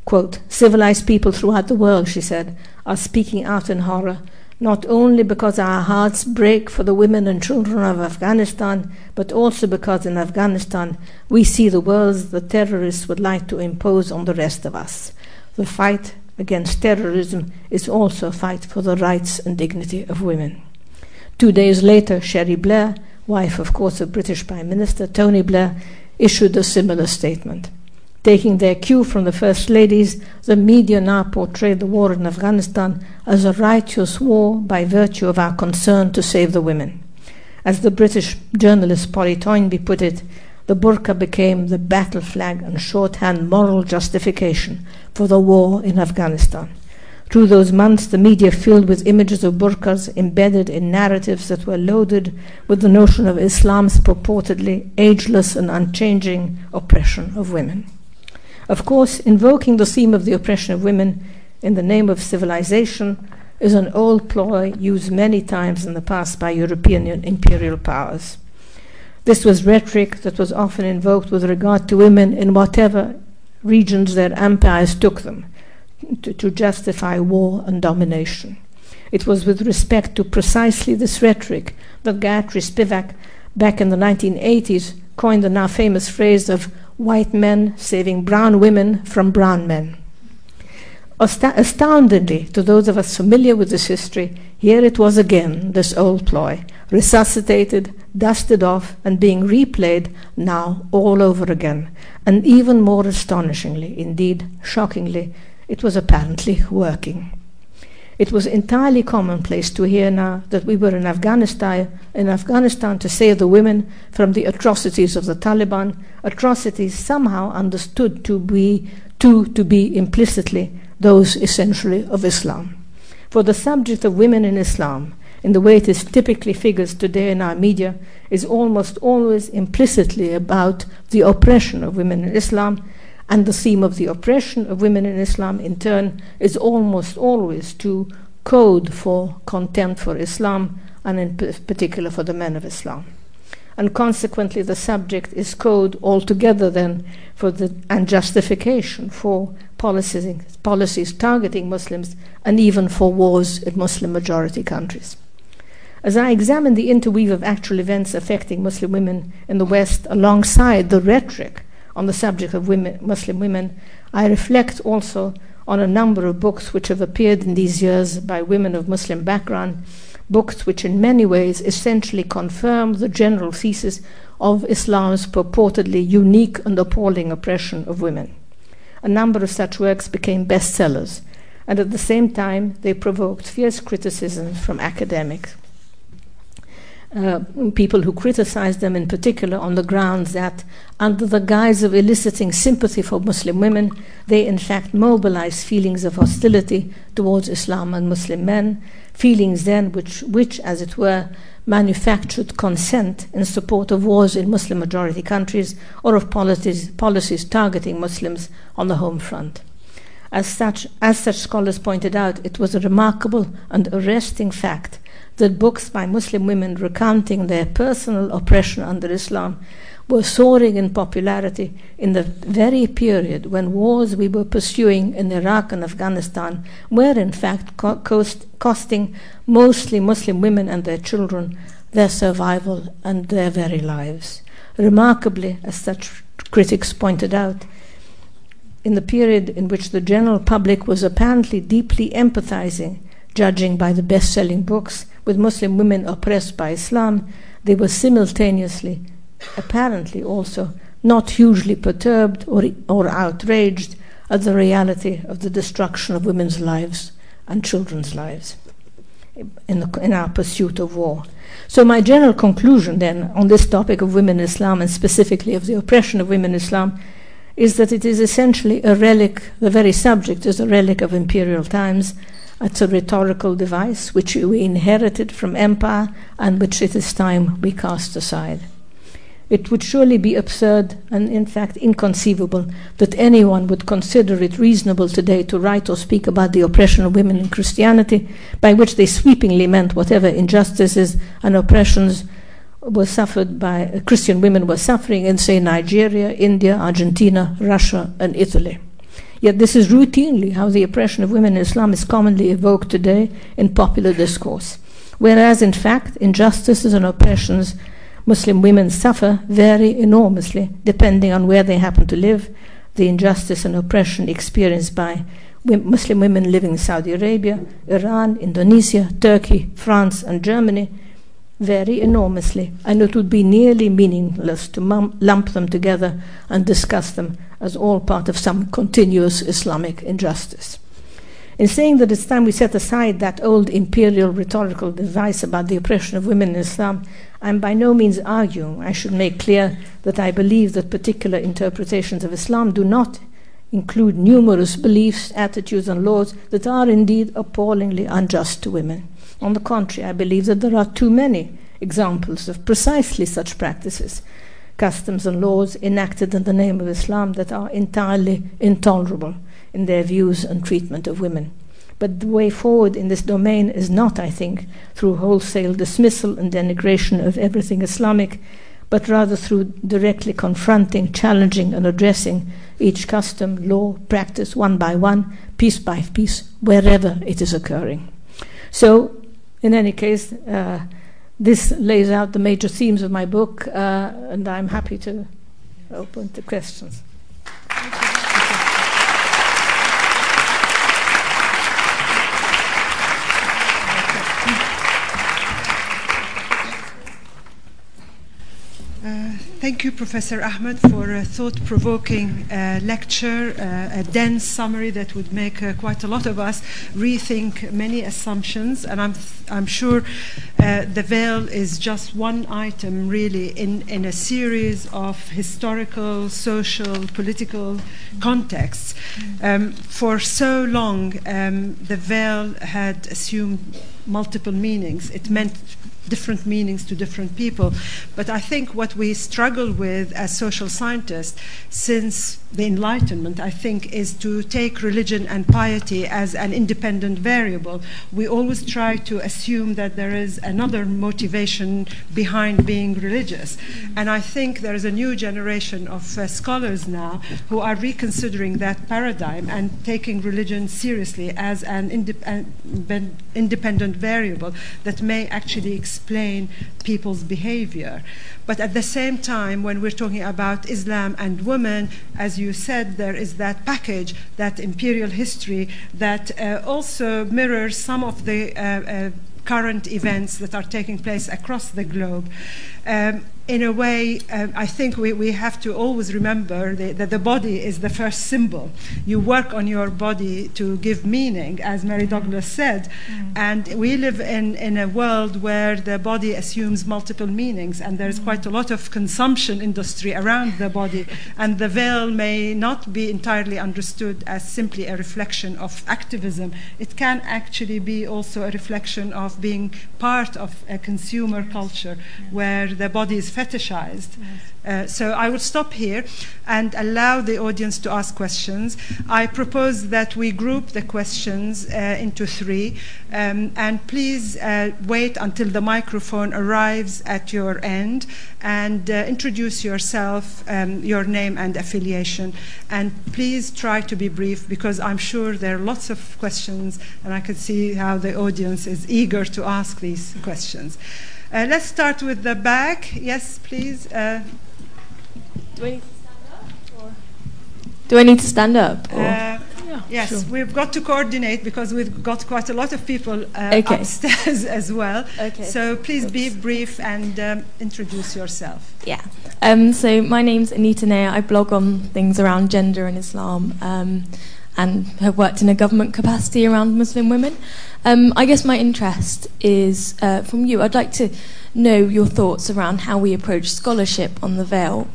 Quote, civilized people throughout the world, she said, are speaking out in horror not only because our hearts break for the women and children of Afghanistan, but also because in Afghanistan we see the worlds the terrorists would like to impose on the rest of us. The fight against terrorism is also a fight for the rights and dignity of women. Two days later, Cherie Blair wife, of course, of British Prime Minister Tony Blair, issued a similar statement. Taking their cue from the First Ladies, the media now portray the war in Afghanistan as a righteous war by virtue of our concern to save the women. As the British journalist Polly Toynbee put it, the burqa became the battle flag and shorthand moral justification for the war in Afghanistan. Through those months, the media filled with images of burqas embedded in narratives that were loaded with the notion of Islam's purportedly ageless and unchanging oppression of women. Of course, invoking the theme of the oppression of women in the name of civilization is an old ploy used many times in the past by European imperial powers. This was rhetoric that was often invoked with regard to women in whatever regions their empires took them to, to justify war and domination. It was with respect to precisely this rhetoric that Gayatri Spivak, back in the 1980s, coined the now famous phrase of white men saving brown women from brown men. astoundingly, to those of us familiar with this history, here it was again, this old ploy, resuscitated, dusted off, and being replayed now all over again. And even more astonishingly, indeed shockingly, it was apparently working. It was entirely commonplace to hear now that we were in Afghanistan, in Afghanistan to save the women from the atrocities of the Taliban, atrocities somehow understood to be to, to be implicitly those essentially of Islam. For the subject of women in Islam, in the way it is typically figures today in our media, is almost always implicitly about the oppression of women in Islam and the theme of the oppression of women in Islam, in turn, is almost always to code for contempt for Islam, and in particular for the men of Islam. And consequently, the subject is code altogether then for the and justification for policies, policies targeting Muslims and even for wars in Muslim majority countries. As I examine the interweave of actual events affecting Muslim women in the West alongside the rhetoric on the subject of women, Muslim women, I reflect also on a number of books which have appeared in these years by women of Muslim background, books which in many ways essentially confirm the general thesis of Islam's purportedly unique and appalling oppression of women. A number of such works became bestsellers, and at the same time they provoked fierce criticism from academics uh, people who criticized them in particular on the grounds that, under the guise of eliciting sympathy for Muslim women, they in fact mobilized feelings of hostility towards Islam and Muslim men, feelings then which, which as it were, manufactured consent in support of wars in Muslim majority countries or of policies, policies targeting Muslims on the home front. As such, as such scholars pointed out, it was a remarkable and arresting fact that books by Muslim women recounting their personal oppression under Islam were soaring in popularity in the very period when wars we were pursuing in Iraq and Afghanistan were in fact co- cost- costing mostly Muslim women and their children their survival and their very lives. Remarkably, as such critics pointed out, in the period in which the general public was apparently deeply empathizing, judging by the best selling books, with Muslim women oppressed by Islam, they were simultaneously, apparently also, not hugely perturbed or, or outraged at the reality of the destruction of women's lives and children's lives in, the, in our pursuit of war. So, my general conclusion then on this topic of women in Islam and specifically of the oppression of women in Islam is that it is essentially a relic, the very subject is a relic of imperial times it's a rhetorical device which we inherited from empire and which it is time we cast aside. It would surely be absurd and, in fact, inconceivable that anyone would consider it reasonable today to write or speak about the oppression of women in Christianity, by which they sweepingly meant whatever injustices and oppressions were suffered by uh, Christian women were suffering in, say, Nigeria, India, Argentina, Russia, and Italy. Yet this is routinely how the oppression of women in Islam is commonly evoked today in popular discourse. Whereas, in fact, injustices and oppressions Muslim women suffer vary enormously depending on where they happen to live. The injustice and oppression experienced by Muslim women living in Saudi Arabia, Iran, Indonesia, Turkey, France, and Germany vary enormously, and it would be nearly meaningless to lump them together and discuss them as all part of some continuous Islamic injustice. In saying that it's time we set aside that old imperial rhetorical device about the oppression of women in Islam, I'm by no means arguing. I should make clear that I believe that particular interpretations of Islam do not include numerous beliefs, attitudes, and laws that are indeed appallingly unjust to women. On the contrary, I believe that there are too many examples of precisely such practices, customs, and laws enacted in the name of Islam that are entirely intolerable in their views and treatment of women. But the way forward in this domain is not, I think, through wholesale dismissal and denigration of everything Islamic, but rather through directly confronting, challenging, and addressing each custom, law, practice one by one, piece by piece, wherever it is occurring. So, in any case, uh, this lays out the major themes of my book, uh, and I'm happy to open to questions. Thank you, Professor Ahmed, for a thought provoking uh, lecture, uh, a dense summary that would make uh, quite a lot of us rethink many assumptions. And I'm, I'm sure uh, the veil is just one item, really, in, in a series of historical, social, political contexts. Um, for so long, um, the veil had assumed multiple meanings. It meant different meanings to different people. But I think what we struggle with as social scientists since the Enlightenment, I think, is to take religion and piety as an independent variable. We always try to assume that there is another motivation behind being religious. And I think there is a new generation of uh, scholars now who are reconsidering that paradigm and taking religion seriously as an indep- independent variable that may actually explain people's behavior. But at the same time, when we're talking about Islam and women, as you said, there is that package, that imperial history that uh, also mirrors some of the uh, uh, current events that are taking place across the globe. Um, in a way, uh, I think we, we have to always remember the, that the body is the first symbol. You work on your body to give meaning, as Mary Douglas said. Mm. And we live in, in a world where the body assumes multiple meanings, and there's mm. quite a lot of consumption industry around the body. And the veil may not be entirely understood as simply a reflection of activism. It can actually be also a reflection of being part of a consumer culture where the body is fetishized. Yes. Uh, so I will stop here and allow the audience to ask questions. I propose that we group the questions uh, into three, um, and please uh, wait until the microphone arrives at your end and uh, introduce yourself, um, your name and affiliation. And please try to be brief because I'm sure there are lots of questions, and I can see how the audience is eager to ask these questions. Uh, let's start with the back. Yes, please. Uh, do I need to stand up? Or? Do I need to stand up? Uh, yeah, yes, sure. we've got to coordinate because we've got quite a lot of people uh, okay. upstairs as well. Okay. So please Oops. be brief and um, introduce yourself. Yeah. Um, so my name's Anita Nair. I blog on things around gender and Islam. Um, and have worked in a government capacity around Muslim women. Um, I guess my interest is uh, from you. I'd like to know your thoughts around how we approach scholarship on the veil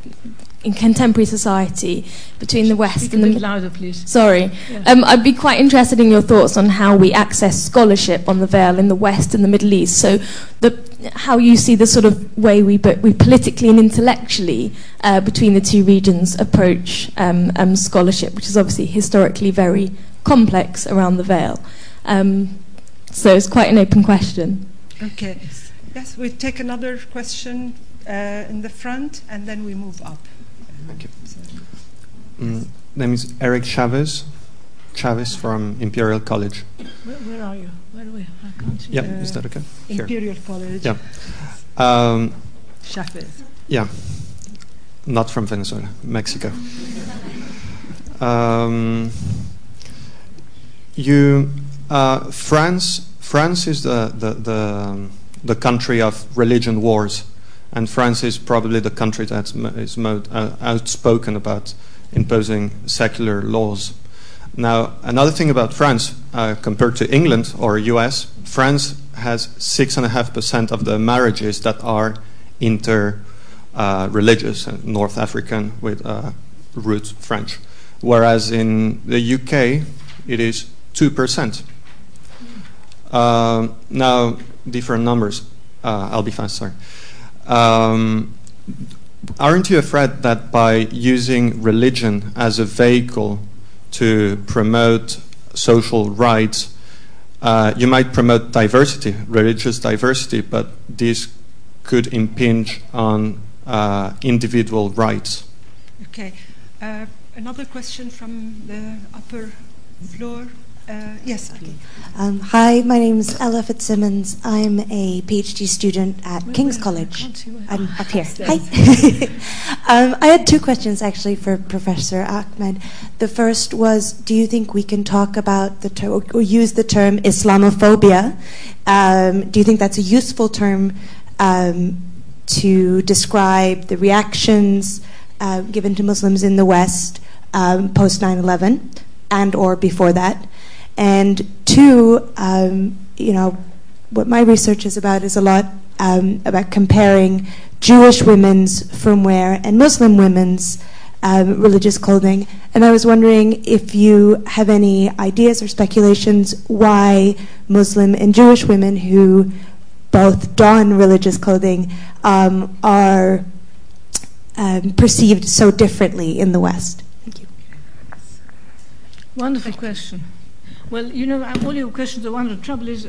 in contemporary society between the West Speak and the louder, please. Sorry, yeah. um, I'd be quite interested in your thoughts on how we access scholarship on the veil in the West and the Middle East. So, the, how you see the sort of way we, we politically and intellectually uh, between the two regions approach um, um, scholarship, which is obviously historically very complex around the veil. Um, so it's quite an open question. Okay. Yes, we take another question uh, in the front, and then we move up. Thank you. Mm, name is Eric Chavez. Chavez from Imperial College. Where, where are you? Where are we? I can't see. Yeah, uh, is that okay? Here. Imperial College. Yeah. Um, Chavez. Yeah. Not from Venezuela, Mexico. um, you, uh, France. France is the the the, the country of religion wars, and France is probably the country that is most uh, outspoken about imposing secular laws. Now, another thing about France uh, compared to England or US, France has six and a half percent of the marriages that are inter uh, religious and North African with uh, roots French, whereas in the UK it is two percent. Um, now, different numbers. Uh, I'll be fast. Sorry. Um, aren't you afraid that by using religion as a vehicle to promote social rights, uh, you might promote diversity, religious diversity, but this could impinge on uh, individual rights? Okay. Uh, another question from the upper floor. Uh, yes, please. Um, hi, my name is Ella Fitzsimmons. I'm a PhD student at where, King's? College. I'm up here. Hi. um, I had two questions actually for Professor Ahmed. The first was Do you think we can talk about the term or use the term Islamophobia? Um, do you think that's a useful term um, to describe the reactions uh, given to Muslims in the West um, post 9 11 and or before that? And two, um, you know, what my research is about is a lot um, about comparing Jewish women's firmware and Muslim women's um, religious clothing. And I was wondering if you have any ideas or speculations why Muslim and Jewish women who both don religious clothing um, are um, perceived so differently in the West. Thank you. Wonderful question. Well, you know, all your questions are one. The trouble is,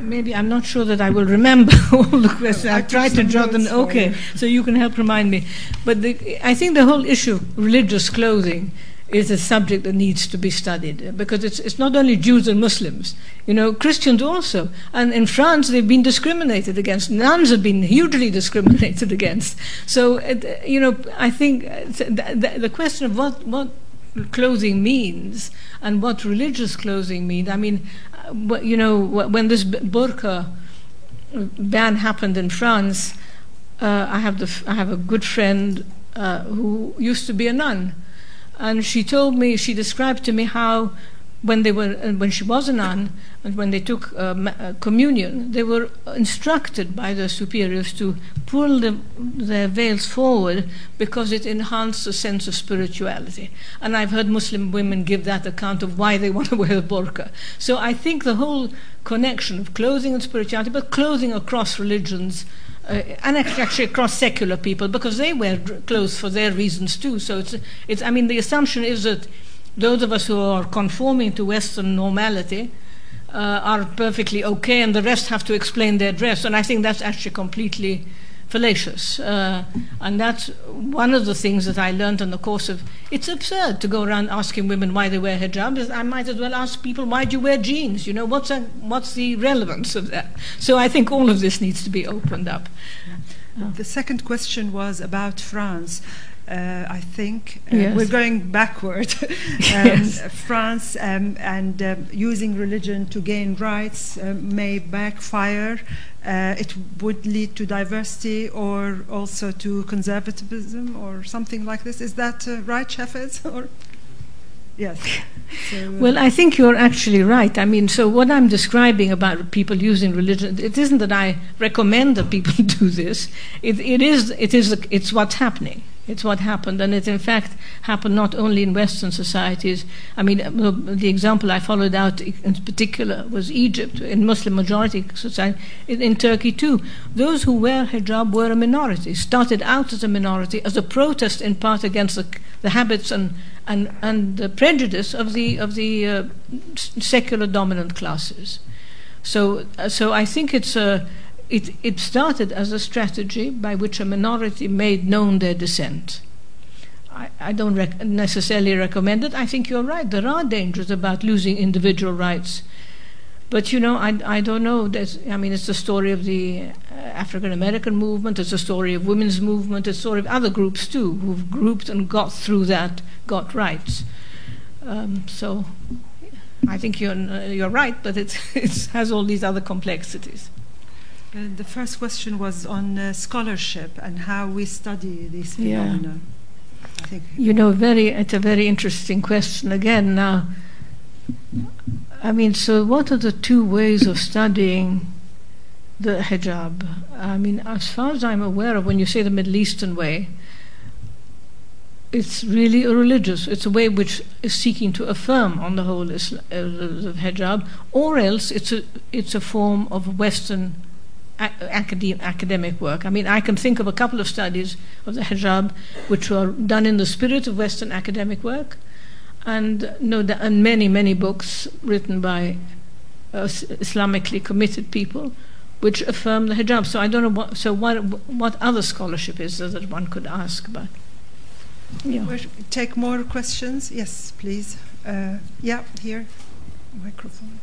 maybe I'm not sure that I will remember all the questions. I've tried to jot them. Okay, so you can help remind me. But the, I think the whole issue of religious clothing is a subject that needs to be studied because it's, it's not only Jews and Muslims, you know, Christians also. And in France, they've been discriminated against. Nuns have been hugely discriminated against. So, you know, I think uh, the, the question of what, what clothing means and what religious clothing means. I mean, uh, you know, when this burqa ban happened in France, uh, I have the I have a good friend uh, who used to be a nun, and she told me she described to me how when they were uh, when she was a nun and when they took uh, uh, communion, they were instructed by their superiors to pull the, their veils forward because it enhanced the sense of spirituality. And I've heard Muslim women give that account of why they want to wear a burqa. So I think the whole connection of clothing and spirituality, but clothing across religions. Uh, and actually across secular people because they wear clothes for their reasons too. So it's, it's I mean, the assumption is that those of us who are conforming to Western normality uh, are perfectly okay, and the rest have to explain their dress. And I think that's actually completely fallacious. Uh, and that's one of the things that I learned in the course of. It's absurd to go around asking women why they wear hijab. I might as well ask people why do you wear jeans? You know what's a, what's the relevance of that? So I think all of this needs to be opened up. The second question was about France. Uh, I think uh, yes. we're going backward. um, yes. France um, and uh, using religion to gain rights uh, may backfire. Uh, it would lead to diversity or also to conservatism or something like this. Is that uh, right, Shafez? or yes. So, well, I think you're actually right. I mean, so what I'm describing about people using religion, it isn't that I recommend that people do this. It, it is. It is. It's what's happening. It's what happened, and it in fact happened not only in Western societies. I mean, the example I followed out in particular was Egypt, in Muslim majority society, in, in Turkey too. Those who wear hijab were a minority, started out as a minority, as a protest in part against the, the habits and, and, and the prejudice of the, of the uh, secular dominant classes. So, uh, so I think it's a it, it started as a strategy by which a minority made known their dissent. I, I don't rec- necessarily recommend it. I think you're right. There are dangers about losing individual rights. But you know, I, I don't know. There's, I mean, it's the story of the uh, African American movement. It's the story of women's movement. It's the story of other groups too, who've grouped and got through that, got rights. Um, so, I think you're uh, you're right, but it has all these other complexities. Uh, the first question was on uh, scholarship and how we study these Yeah. phenomena. I think You know, very it's a very interesting question. Again, now, I mean, so what are the two ways of studying the hijab? I mean, as far as I'm aware of, when you say the Middle Eastern way, it's really a religious. It's a way which is seeking to affirm on the whole Isla- uh, the hijab, or else it's a it's a form of Western a- academ- academic work. I mean, I can think of a couple of studies of the hijab which were done in the spirit of Western academic work, and no, and many many books written by uh, Islamically committed people which affirm the hijab. So I don't know what. So what what other scholarship is there that one could ask about? Yeah. we take more questions. Yes, please. Uh, yeah, here, microphone.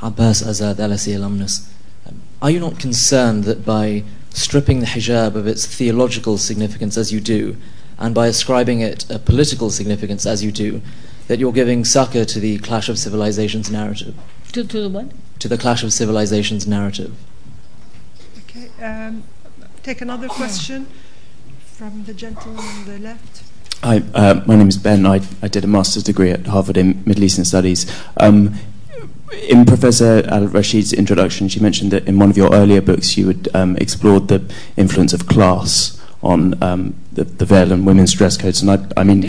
Abbas Azad LSE alumnus. Um, Are you not concerned that by stripping the hijab of its theological significance as you do, and by ascribing it a political significance as you do, that you're giving succor to the clash of civilizations narrative? To to the what? To the clash of civilizations narrative? Okay. Um, take another question from the gentleman on the left. Hi, uh, my name is Ben. I, I did a master's degree at Harvard in Middle Eastern Studies. Um, in Professor Al Rasheed's introduction, she mentioned that in one of your earlier books you had um, explored the influence of class on um, the, the veil and women's dress codes. And I, I mean,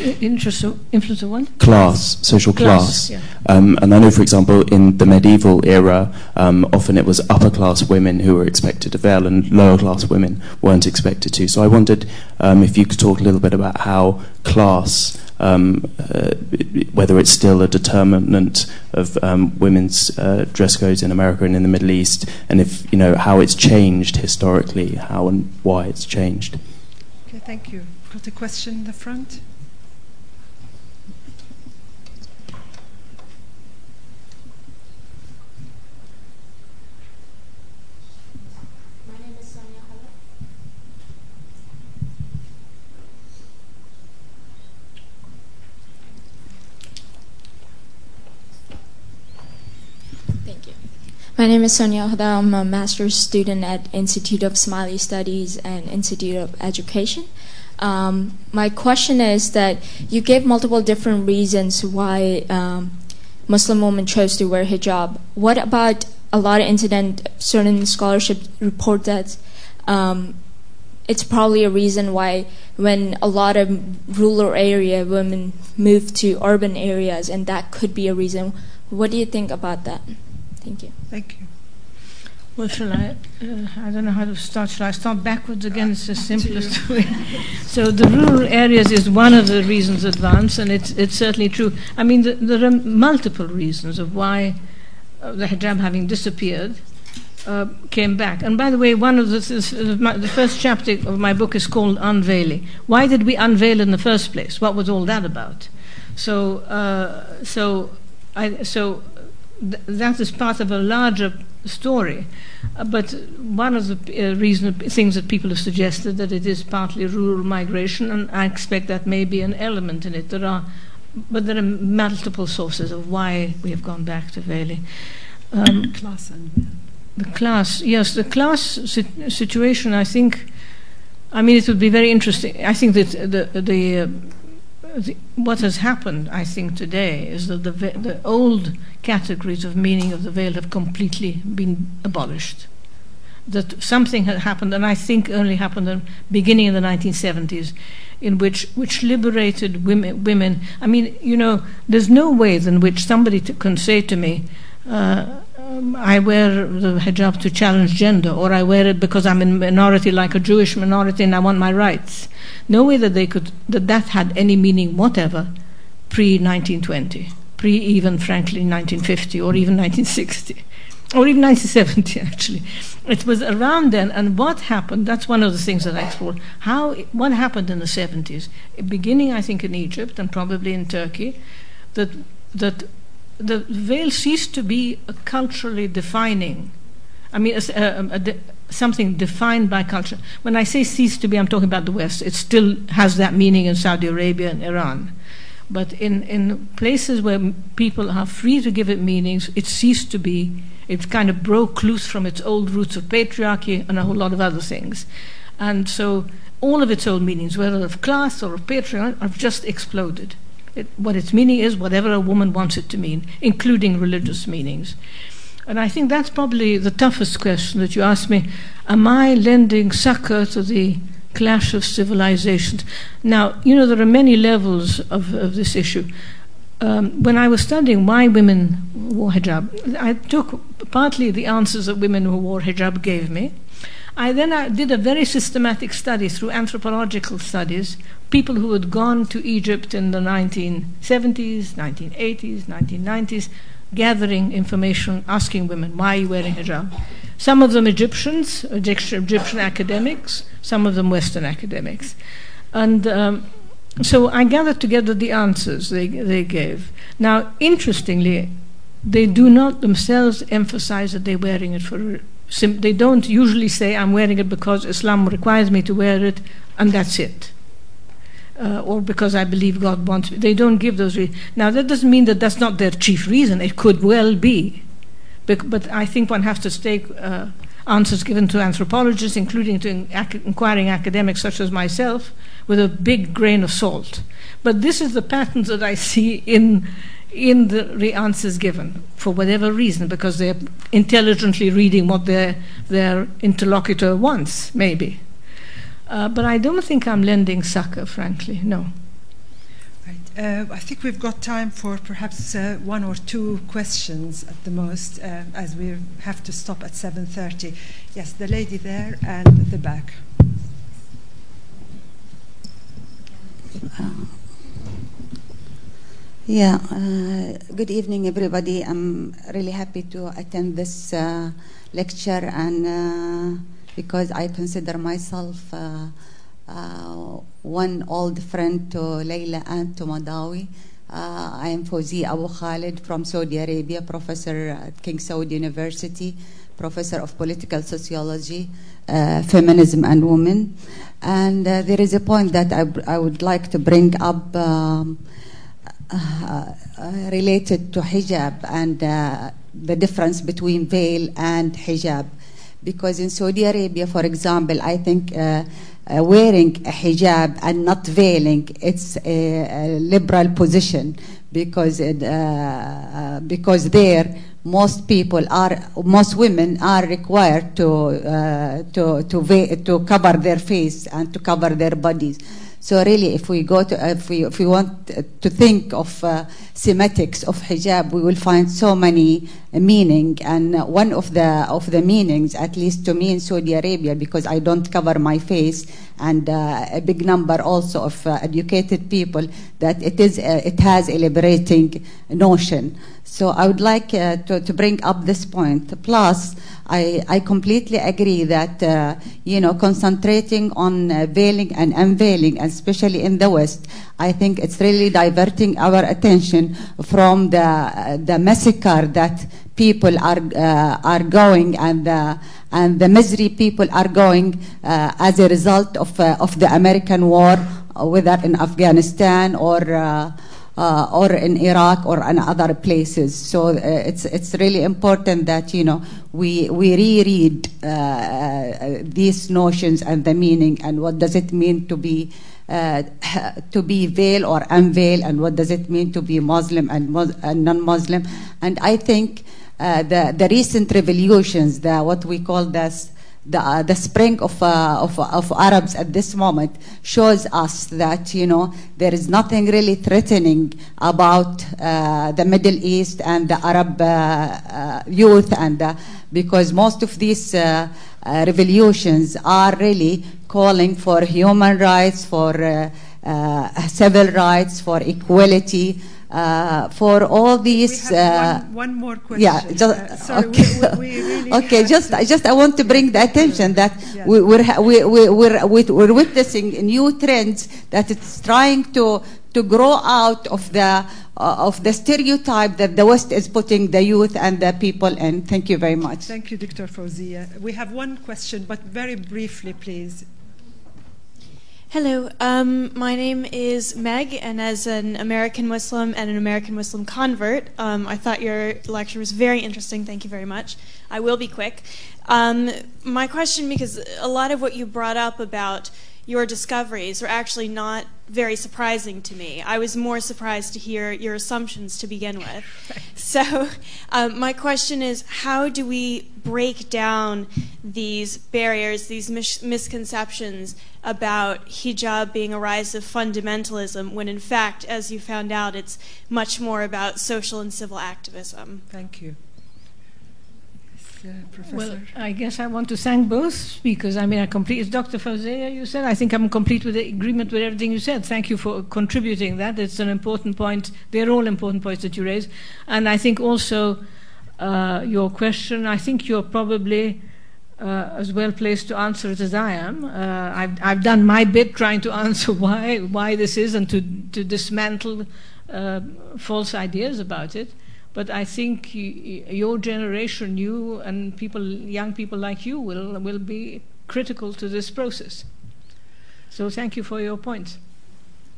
influence of what? class, social Class, class. yeah. Um, and I know, for example, in the medieval era, um, often it was upper class women who were expected to veil and lower class women weren't expected to. So I wondered um, if you could talk a little bit about how class, um, uh, whether it's still a determinant of um, women's uh, dress codes in America and in the Middle East, and if, you know, how it's changed historically, how and why it's changed. Okay, thank you. Got a question in the front. My name is Sonia Huda. I'm a master's student at Institute of Ismaili Studies and Institute of Education. Um, my question is that you gave multiple different reasons why um, Muslim women chose to wear hijab. What about a lot of incident? Certain scholarship report that um, it's probably a reason why when a lot of rural area women move to urban areas, and that could be a reason. What do you think about that? Thank you. Thank you. Well, shall I? Uh, I don't know how to start. Shall I start backwards again? It's the simplest way. So the rural areas is one of the reasons advanced, and it's it's certainly true. I mean, the, there are multiple reasons of why uh, the hijab, having disappeared, uh, came back. And by the way, one of the this, my, the first chapter of my book is called Unveiling. Why did we unveil in the first place? What was all that about? So uh, so I so th- that is part of a larger story. Uh, but one of the uh, reason, things that people have suggested that it is partly rural migration, and I expect that may be an element in it. There are, but there are multiple sources of why we have gone back to veiling. Um, Class and the class, yes, the class sit- situation. I think, I mean, it would be very interesting. I think that the the, uh, the what has happened, I think today, is that the the old categories of meaning of the veil have completely been abolished. That something had happened, and I think only happened in beginning in the 1970s, in which which liberated women. Women. I mean, you know, there's no way in which somebody t- can say to me. Uh, I wear the hijab to challenge gender, or I wear it because I'm in minority, like a Jewish minority, and I want my rights. No way that they could that that had any meaning whatever pre 1920, pre even frankly 1950, or even 1960, or even 1970. Actually, it was around then. And what happened? That's one of the things that I explored. How what happened in the 70s, beginning I think in Egypt and probably in Turkey, that that the veil ceased to be a culturally defining. I mean, a, a, a, something defined by culture. When I say ceased to be, I'm talking about the West. It still has that meaning in Saudi Arabia and Iran. But in, in places where people are free to give it meanings, it ceased to be. It kind of broke loose from its old roots of patriarchy and a whole lot of other things. And so all of its old meanings, whether of class or of patriarchy, have just exploded. It, what its meaning is, whatever a woman wants it to mean, including religious meanings. And I think that's probably the toughest question that you ask me. Am I lending succor to the clash of civilizations? Now, you know, there are many levels of, of this issue. Um, when I was studying why women wore hijab, I took partly the answers that women who wore hijab gave me. I then uh, did a very systematic study through anthropological studies, people who had gone to Egypt in the 1970s, 1980s, 1990s, gathering information, asking women, why are you wearing hijab? Some of them Egyptians, Egyptian academics, some of them Western academics. And um, so I gathered together the answers they, they gave. Now, interestingly, they do not themselves emphasize that they're wearing it for. They don't usually say, I'm wearing it because Islam requires me to wear it, and that's it uh, or because I believe God wants me. They don't give those reasons. Now, that doesn't mean that that's not their chief reason. It could well be. But, I think one has to take uh, answers given to anthropologists, including to ac- inquiring academics such as myself, with a big grain of salt. But this is the pattern that I see in in the answers given for whatever reason, because they're intelligently reading what their their interlocutor wants, maybe. Uh, but I don't think I'm lending succor, frankly, no. Right. Uh, I think we've got time for perhaps uh, one or two questions at the most, uh, as we have to stop at 7.30. Yes, the lady there and at the back. Yeah, uh, good evening, everybody. I'm really happy to attend this uh, lecture and because I consider myself uh, uh, one old friend to Leila and to Madawi. Uh, I am Fawzia Abu Khalid from Saudi Arabia, professor at King Saud University, professor of political sociology, uh, feminism, and women. And uh, there is a point that I, I would like to bring up um, uh, related to hijab and the difference between veil and hijab because in Saudi Arabia, for example, I think uh, uh, wearing a hijab and not veiling, it's a, a liberal position because it, uh, uh because there most people are most women are required to uh, to to to cover their face and to cover their bodies. So really, if we go to, if we, if we want to think of uh, semiotics of hijab, we will find so many meaning. And one of the of the meanings, at least to me in Saudi Arabia, because I don't cover my face, and uh, a big number also of uh, educated people, that it is uh, it has a liberating notion. So I would like uh, to, to bring up this point. Plus, I, I completely agree that, uh, you know, concentrating on uh, veiling and unveiling, especially in the West, I think it's really diverting our attention from the, uh, the massacre that people are, uh, are going and the, and the misery people are going uh, as a result of, of the American war, whether in Afghanistan or uh, or in Iraq or in other places. So uh, it's it's really important that you know we we reread uh, uh these notions and the meaning and what does it mean to be. Uh, to be veil or unveil, and what does it mean to be Muslim and, and non-Muslim? And I think uh, the the recent revolutions, the what we call this the, uh, the spring of, uh, of, of Arabs at this moment shows us that you know there is nothing really threatening about uh, the Middle East and the Arab uh, uh, youth and because most of these uh, revolutions are really calling for human rights, for civil rights, for equality for all these. Uh, one, one, more question. Yeah, just, uh, sorry, okay. We, we really okay. Just, I just I want to bring the attention that yeah. we, we're, we, we, we're, we're witnessing new trends that it's trying to to grow out of the uh, of the stereotype that the West is putting the youth and the people in. Thank you very much. Thank you, Dr. Fawzia. We have one question, but very briefly, please. Hello, um, my name is Meg, and as an American Muslim and an American Muslim convert, um, I thought your lecture was very interesting. Thank you very much. I will be quick. Um, my question, because a lot of what you brought up about your discoveries are actually not very surprising to me. I was more surprised to hear your assumptions to begin with. So, um, my question is how do we break down these barriers, these mis- misconceptions about hijab being a rise of fundamentalism, when in fact, as you found out, it's much more about social and civil activism? Thank you. Uh, Professor. Well, I guess I want to thank both speakers. I mean, I complete. Dr. Fawzia, you said. I think I'm complete with the agreement with everything you said. Thank you for contributing that. It's an important point. They're all important points that you raised. And I think also uh, your question, I think you're probably uh, as well placed to answer it as I am. Uh, I've, I've done my bit trying to answer why, why this is and to, to dismantle uh, false ideas about it. But I think your generation, you and people, young people like you, will will be critical to this process. So thank you for your points.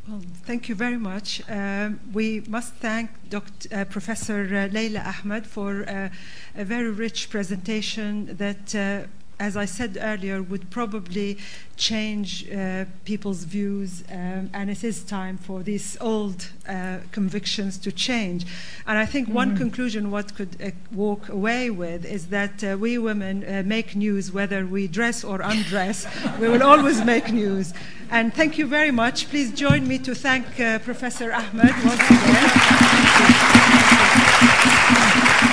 Well, thank you very much. Uh, we must thank Dr. Uh, Professor uh, Leila Ahmed for uh, a very rich presentation that uh, as I said earlier, would probably change uh, people's views, um, and it is time for these old uh, convictions to change. And I think mm-hmm. one conclusion what could uh, walk away with is that uh, we women uh, make news whether we dress or undress. we will always make news. And thank you very much. Please join me to thank uh, Professor Ahmed once again.